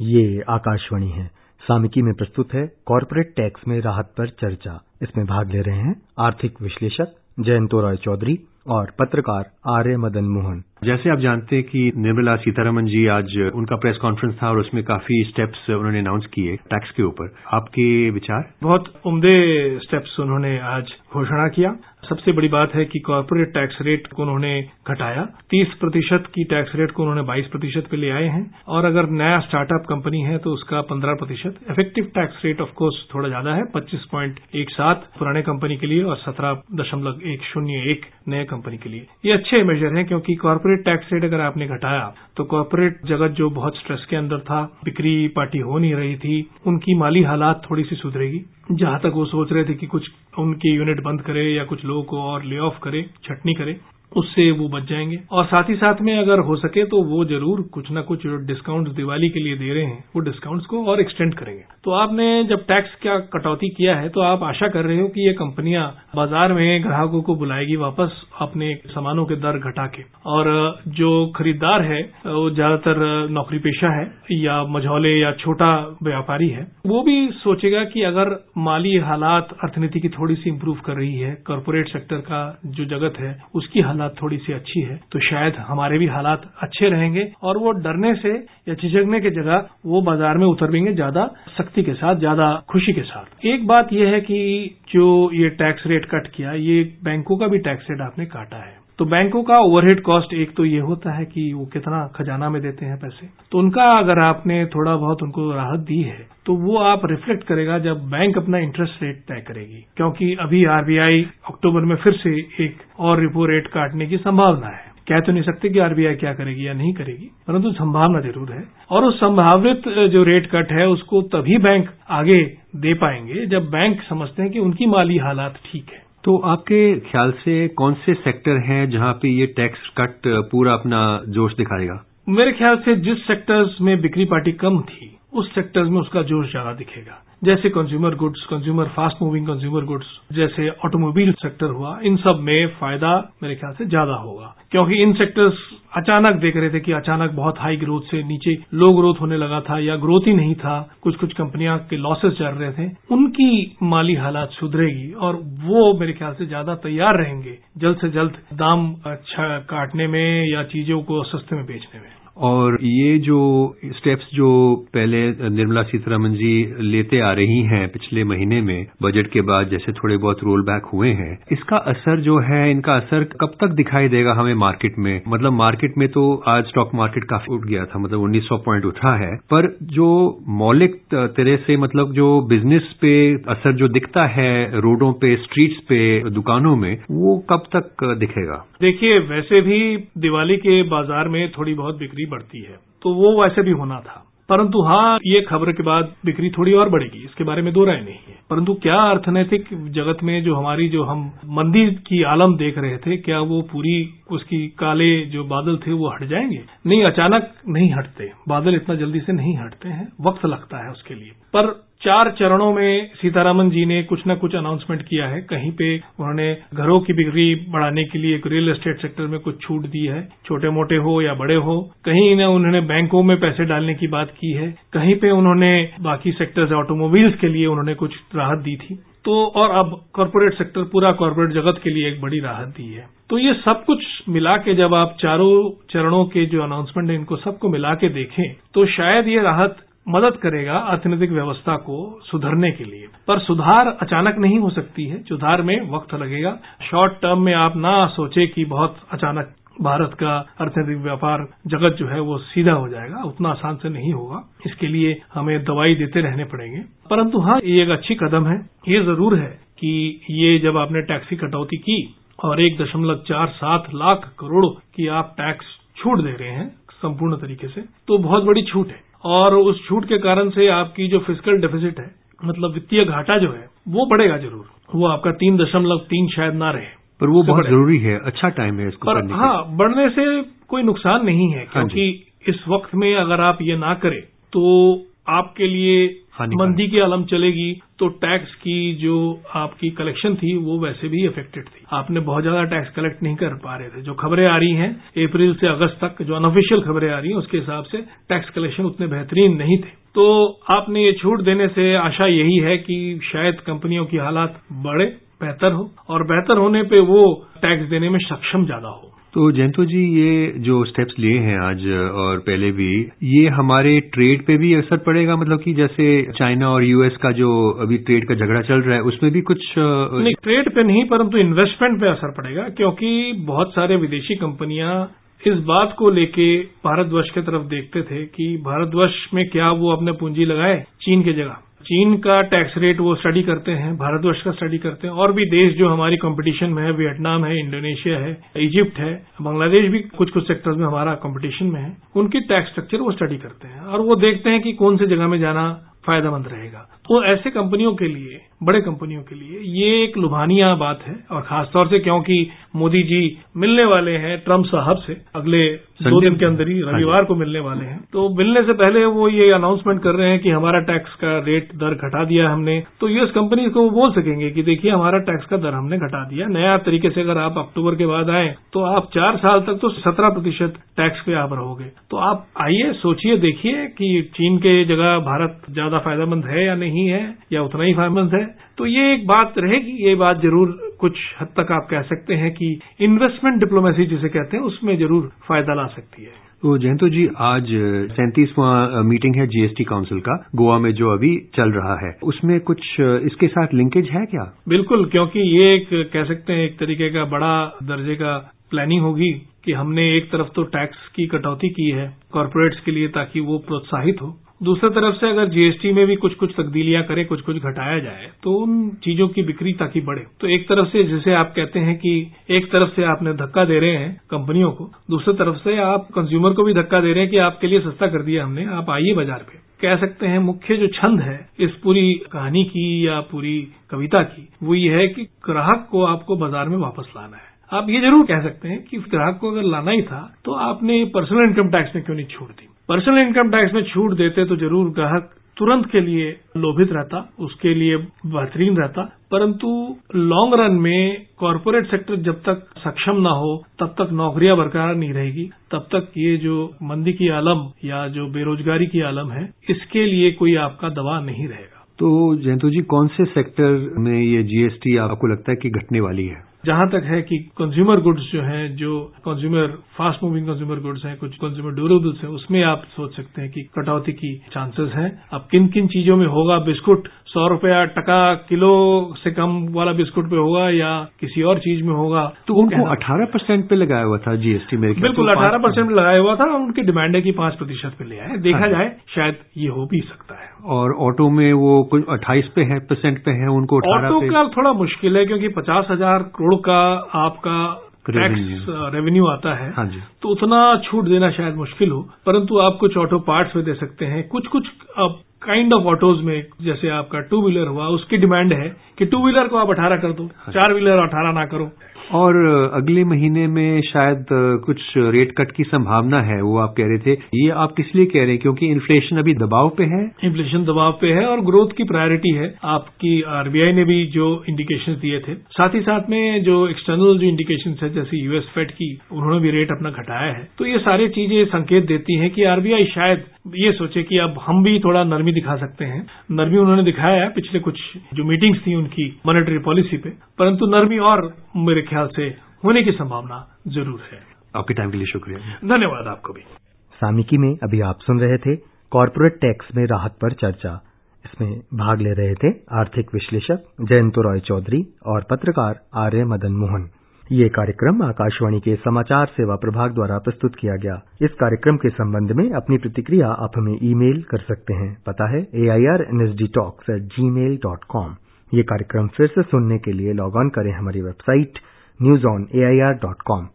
ये आकाशवाणी है। सामिकी में प्रस्तुत है कॉरपोरेट टैक्स में राहत पर चर्चा। इसमें भाग ले रहे हैं आर्थिक विश्लेषक जयंतो रॉय चौधरी और पत्रकार आर्य मदन मोहन। जैसे आप जानते हैं कि निर्मला सीतारमन जी आज उनका प्रेस कॉन्फ्रेंस था और उसमें काफ़ी स्टेप्स उन्होंने अनाउंस किए टैक्स के ऊपर। आपके विचार? बहुत उम्दे स्टेप्स उन्होंने आज घोषणा किया। सबसे बड़ी बात है कि कॉरपोरेट टैक्स रेट को उन्होंने घटाया। 30 प्रतिशत की टैक्स रेट को उन्होंने 22 प्रतिशत पे ले आए हैं। और अगर नया स्टार्टअप कंपनी है तो उसका 15 प्रतिशत। Effective tax rate of course थोड़ा ज़्यादा है 25.17 पुराने कंपनी के लिए और सत्रह दशमलव एक शून्य एक नए कंपनी के लिए। ये अच्छे मेजर हैं क्योंकि कॉरपोरेट टैक्स रेट अगर आपने घटाया तो कॉरपोरेट जगत जो बहुत स्ट्रेस के अंदर था, बिक्री पार्टी हो नहीं रही थी, उनकी माली हालात थोड़ी सी सुधरेगी। जहाँ तक वो सोच रहे थे कि कुछ उनके यूनिट बंद करे या कुछ लोगों को और ले ऑफ़ करे, छटनी करे उससे वो बच जाएँगे। और साथ ही साथ में अगर हो सके तो वो ज़रूर कुछ ना कुछ डिस्काउंट दिवाली के लिए दे रहे हैं। वो डिस्काउंट्स को और एक्सटेंड करेंगे। तो आपने जब टैक्स का कटौती किया है तो आप आशा कर रहे हो कि ये कंपनियाँ बाज़ार में ग्राहकों को बुलाएगी वापस अपने सामानों के दर घटा के। और जो खरीददार है, वो ज़्यादातर नौकरी पेशा है, या मझौले या छोटा व्यापारी है, वो भी सोचेगा कि अगर माली हालात अर्थनीति की थोड़ी सी इंप्रूव कर रही है कॉरपोरेट सेक्टर का जो जगत है, उसकी हालात हालात थोड़ी सी अच्छी है तो शायद हमारे भी हालात अच्छे रहेंगे और वो डरने से या झिझकने की जगह वो बाज़ार में उतरेंगे ज़्यादा सख्ती के साथ, ज़्यादा खुशी के साथ। एक बात यह है कि जो ये टैक्स रेट कट किया, ये बैंकों का भी टैक्स रेट आपने काटा है। तो बैंकों का ओवरहेड कॉस्ट एक तो ये होता है कि वो कितना खजाना में देते हैं पैसे। तो उनका अगर आपने थोड़ा बहुत उनको राहत दी है तो वो आप रिफ्लेक्ट करेगा जब बैंक अपना इंटरेस्ट रेट तय करेगी। क्योंकि अभी आरबीआई अक्टूबर में फिर से एक और रिपो रेट काटने की संभावना है। कह तो नहीं सकते कि आरबीआई क्या करेगी या नहीं करेगी, परंतु संभावना ज़रूर है। और उस संभावित जो रेट कट है, उसको तभी बैंक आगे दे पाएँगे जब बैंक समझते हैं कि उनकी माली हालात ठीक है। तो आपके ख्याल से कौन से सेक्टर हैं जहाँ पे ये टैक्स कट पूरा अपना जोश दिखाएगा? मेरे ख्याल से जिस सेक्टर्स में बिक्री पार्टी कम थी, उस सेक्टर्स में उसका जोश ज़्यादा दिखेगा। जैसे consumer goods consumer fast moving consumer goods जैसे ऑटोमोबाइल सेक्टर हुआ, इन सब में फ़ायदा मेरे ख्याल से ज़्यादा होगा। क्योंकि इन सेक्टर्स अचानक देख रहे थे कि अचानक बहुत हाई ग्रोथ से नीचे लो ग्रोथ होने लगा था या ग्रोथ ही नहीं था कुछ कुछ कंपनियाँ के लॉसेस चल रहे थे, उनकी माली हालात सुधरेगी और वो मेरे ख्याल से ज़्यादा तैयार रहेंगे जल्द से जल्द दाम अच्छा काटने में या चीज़ों को सस्ते में बेचने में। और ये जो स्टेप्स जो पहले निर्मला सीतारमन जी लेते आ रही हैं पिछले महीने में बजट के बाद जैसे थोड़े बहुत रोल बैक हुए हैं, इसका असर जो है, इनका असर कब तक दिखाई देगा हमें मार्केट में? मतलब मार्केट में तो आज स्टॉक मार्केट काफ़ी उठ गया था मतलब 1900 पॉइंट उठा है, पर जो मौलिक तरह से मतलब जो बिज़नेस पे असर जो दिखता है, रोडों पे स्ट्रीट्स पे, दुकानों में, वो कब तक दिखेगा? देखिए, वैसे भी दिवाली के बाज़ार में थोड़ी बहुत बिक्री बिक्री बढ़ती है। तो वो वैसे भी होना था। परंतु हाँ ये खबर के बाद बिक्री थोड़ी और बढ़ेगी, इसके बारे में दो राय नहीं है। परंतु क्या अर्थनैतिक जगत में जो हमारी, जो हम मंदी की आलम देख रहे थे, क्या वो पूरी उसकी काले जो बादल थे, वो हट जाएँगे? नहीं, अचानक नहीं हटते। बादल इतना जल्दी से नहीं हटते हैं। वक्त लगता है उसके लिए। पर चार चरणों में सीतारामन जी ने कुछ न कुछ अनाउंसमेंट किया है। कहीं पे उन्होंने घरों की बिक्री बढ़ाने के लिए एक रियल एस्टेट सेक्टर में कुछ छूट दी है। छोटे मोटे हो या बड़े हो, कहीं न उन्होंने बैंकों में पैसे डालने की बात की है। कहीं पे उन्होंने बाकी सेक्टर्स ऑटोमोबाइल्स के लिए उन्होंने कुछ राहत दी थी। तो और अब कॉरपोरेट सेक्टर पूरा कॉरपोरेट जगत के लिए एक बड़ी राहत दी है। तो ये सब कुछ मिला के जब आप चारों चरणों के जो अनाउंसमेंट है, इनको सबको मिला के देखें तो शायद ये राहत मदद करेगा अर्थनैतिक व्यवस्था को सुधरने के लिए। पर सुधार अचानक नहीं हो सकती है। सुधार में वक्त लगेगा। शॉर्ट टर्म में आप ना सोचे कि बहुत अचानक भारत का अर्थनैतिक व्यापार जगत जो है वो सीधा हो जाएगा। उतना आसान से नहीं होगा। इसके लिए हमें दवाई देते रहने पड़ेंगे। परंतु हाँ ये एक अच्छी कदम है। ये ज़रूर है कि ये जब आपने टैक्स की कटौती की और एक दशमलव चार सात लाख करोड़ की आप टैक्स छूट दे रहे हैं संपूर्ण तरीके से तो बहुत बड़ी छूट है। और उस छूट के कारण से आपकी जो फ़िज़िकल डेफिसिट है मतलब वित्तीय घाटा जो है वो बढ़ेगा ज़रूर। वो आपका तीन दशमलव तीन शायद ना रहे। पर वो बहुत ज़रूरी है। अच्छा टाइम है इसको पर करने हाँ बढ़ने से कोई नुकसान नहीं है हाँ क्योंकि इस वक्त में अगर आप ये ना करें तो आपके लिए मंदी की आलम चलेगी तो टैक्स की जो आपकी कलेक्शन थी वो वैसे भी इफेक्टेड थी। आपने बहुत ज़्यादा टैक्स कलेक्ट नहीं कर पा रहे थे। जो खबरें आ रही हैं अप्रैल से अगस्त तक जो अनऑफिशियल खबरें आ रही हैं उसके हिसाब से टैक्स कलेक्शन उतने बेहतरीन नहीं थे। तो आपने ये छूट देने से आशा यही है कि शायद कंपनियों की हालात बढ़े बेहतर हो और बेहतर होने पे वो टैक्स देने में सक्षम ज़्यादा हो। तो जयंतो जी, ये जो स्टेप्स लिए हैं आज, और पहले भी, ये हमारे ट्रेड पे भी असर पड़ेगा? मतलब कि जैसे चाइना और यूएस का जो अभी ट्रेड का झगड़ा चल रहा है, उसमें भी कुछ नहीं ट्रेड पे नहीं, परंतु इन्वेस्टमेंट पे असर पड़ेगा, क्योंकि बहुत सारे विदेशी कंपनियाँ इस बात को लेके भारतवर्ष की तरफ़ देखते थे कि भारतवर्ष में क्या वो अपने पूंजी लगाए? चीन की जगह। चीन का टैक्स रेट वो स्टडी करते हैं, भारतवर्ष का स्टडी करते हैं, और भी देश जो हमारी कंपटीशन में है वियतनाम है इंडोनेशिया है इजिप्ट है बांग्लादेश भी कुछ कुछ सेक्टर्स में हमारा कंपटीशन में है, उनकी टैक्स स्ट्रक्चर वो स्टडी करते हैं, और वो देखते हैं कि कौन सी जगह में जाना फ़ायदेमंद रहेगा। तो ऐसे कंपनियों के लिए, बड़े कंपनियों के लिए ये एक लुभानिया बात है, और खासतौर से क्योंकि मोदी जी मिलने वाले हैं ट्रंप साहब से। अगले दो दिन के अंदर ही रविवार को मिलने वाले हैं। तो मिलने से पहले वो ये अनाउंसमेंट कर रहे हैं कि हमारा टैक्स का रेट दर घटा दिया हमने। तो यूएस कंपनी को वो बोल सकेंगे कि देखिए हमारा टैक्स का दर हमने घटा दिया। नया तरीके से अगर आप अक्टूबर के बाद आए तो आप चार साल तक तो सत्रह प्रतिशत टैक्स पे आप रहोगे। तो आप आइए सोचिए देखिए कि चीन के जगह भारत ज़्यादा फ़ायदेमंद है या नहीं है या उतना ही फ़ायदेमंद है। तो ये एक बात रहेगी ये बात ज़रूर कुछ हद तक आप कह सकते हैं कि इन्वेस्टमेंट डिप्लोमेसी जिसे कहते हैं उसमें ज़रूर फ़ायदा ला सकती है। तो जयंतो जी आज सैंतीसवां मीटिंग है जीएसटी काउंसिल का गोवा में जो अभी चल रहा है। उसमें कुछ इसके साथ लिंकेज है क्या? बिल्कुल क्योंकि ये एक कह सकते हैं एक तरीके का बड़ा दर्जे का प्लानिंग होगी कि हमने एक तरफ़ तो टैक्स की कटौती की है कॉरपोरेट्स के लिए ताकि वो प्रोत्साहित हो। दूसरी तरफ़ से अगर जीएसटी में भी कुछ कुछ तब्दीलियाँ करें कुछ कुछ घटाया जाए तो उन चीज़ों की बिक्री ताकि बढ़े। तो एक तरफ़ से जिसे आप कहते हैं कि एक तरफ़ से आपने धक्का दे रहे हैं कंपनियों को, दूसरी तरफ़ से आप कंज्यूमर को भी धक्का दे रहे हैं कि आपके लिए सस्ता कर दिया हमने, आप आइए बाज़ार पे। कह सकते हैं मुख्य जो छंद है इस पूरी कहानी की या पूरी कविता की, वो ये है कि ग्राहक को आपको बाज़ार में वापस लाना है। आप ये ज़रूर कह सकते हैं कि ग्राहक को अगर लाना ही था तो आपने पर्सनल इनकम टैक्स में क्यों नहीं छोड़ दी? पर्सनल इनकम टैक्स में छूट देते तो ज़रूर ग्राहक तुरंत के लिए लोभित रहता, उसके लिए बेहतरीन रहता, परंतु लॉन्ग रन में कॉरपोरेट सेक्टर जब तक सक्षम ना हो, तब तक नौकरियाँ बरकरार नहीं रहेगी। तब तक ये जो मंदी की आलम या जो बेरोजगारी की आलम है, इसके लिए कोई आपका दवा नहीं रहेगा। तो जयंतु जी, कौन से सेक्टर में ये जीएसटी आपको लगता है कि घटने वाली है? जहाँ तक है कि कंज्यूमर गुड्स जो हैं, जो consumer fast moving consumer goods हैं, कुछ कंज्यूमर ड्यूरेबल्स हैं, उसमें आप सोच सकते हैं कि कटौती की चांसेस हैं। अब किन किन चीज़ों में होगा बिस्कुट? सौ रुपया टका किलो से कम वाला बिस्कुट पे होगा या किसी और चीज़ में होगा तो उनको अठारह परसेंट पे लगाया हुआ था जीएसटी में बिल्कुल अठारह परसेंट लगाया हुआ था उनकी डिमांड है कि पाँच प्रतिशत पे ले आए। देखा हाँ। जाए शायद ये हो भी सकता है। और ऑटो में वो कुछ अट्ठाईस पे है परसेंट पे है उनको ऑटो का थोड़ा मुश्किल है क्योंकि पचास हज़ार करोड़ का आपका टैक्स रेवेन्यू आता है। हाँ जी। तो उतना छूट देना शायद मुश्किल हो परंतु आप कुछ ऑटो पार्ट्स में दे सकते हैं। कुछ कुछ काइंड ऑफ़ ऑटोज में जैसे आपका टू व्हीलर हुआ उसकी डिमांड है कि टू व्हीलर को आप अठारह कर दो हाँ। चार व्हीलर अठारह ना करो। और अगले महीने में शायद कुछ रेट कट की संभावना है, वो आप कह रहे थे। ये आप किस लिए कह रहे हैं? क्योंकि इन्फ्लेशन अभी दबाव पे है। इन्फ्लेशन दबाव पे है और ग्रोथ की प्रायोरिटी है। आपकी आरबीआई ने भी जो इंडिकेशन दिए थे, साथ ही साथ में जो एक्सटर्नल जो इंडिकेशन है, जैसे यूएस फेड की, उन्होंने भी रेट अपना घटाया है। तो ये सारी चीज़ें संकेत देती हैं कि आरबीआई शायद ये सोचे कि अब हम भी थोड़ा नरमी दिखा सकते हैं। नरमी उन्होंने दिखाया है पिछले कुछ, जो मीटिंग्स थी उनकी मॉनेटरी पॉलिसी पे। परंतु नरमी और मेरे ख्याल से होने की संभावना ज़रूर है। आपके टाइम के लिए शुक्रिया। धन्यवाद आपको भी। सामिकी में अभी आप सुन रहे थे कॉरपोरेट टैक्स में राहत पर चर्चा। इसमें भाग ले रहे थे आर्थिक विश्लेषक जयंत रॉय चौधरी और पत्रकार आर्य मदन मोहन। ये कार्यक्रम आकाशवाणी के समाचार सेवा प्रभाग द्वारा प्रस्तुत किया गया। इस कार्यक्रम के संबंध में अपनी प्रतिक्रिया आप हमें ईमेल कर सकते हैं। पता है A I R N S D talks at Gmail dot com ये कार्यक्रम फिर से सुनने के लिए लॉग ऑन करें हमारी वेबसाइट newsonair.com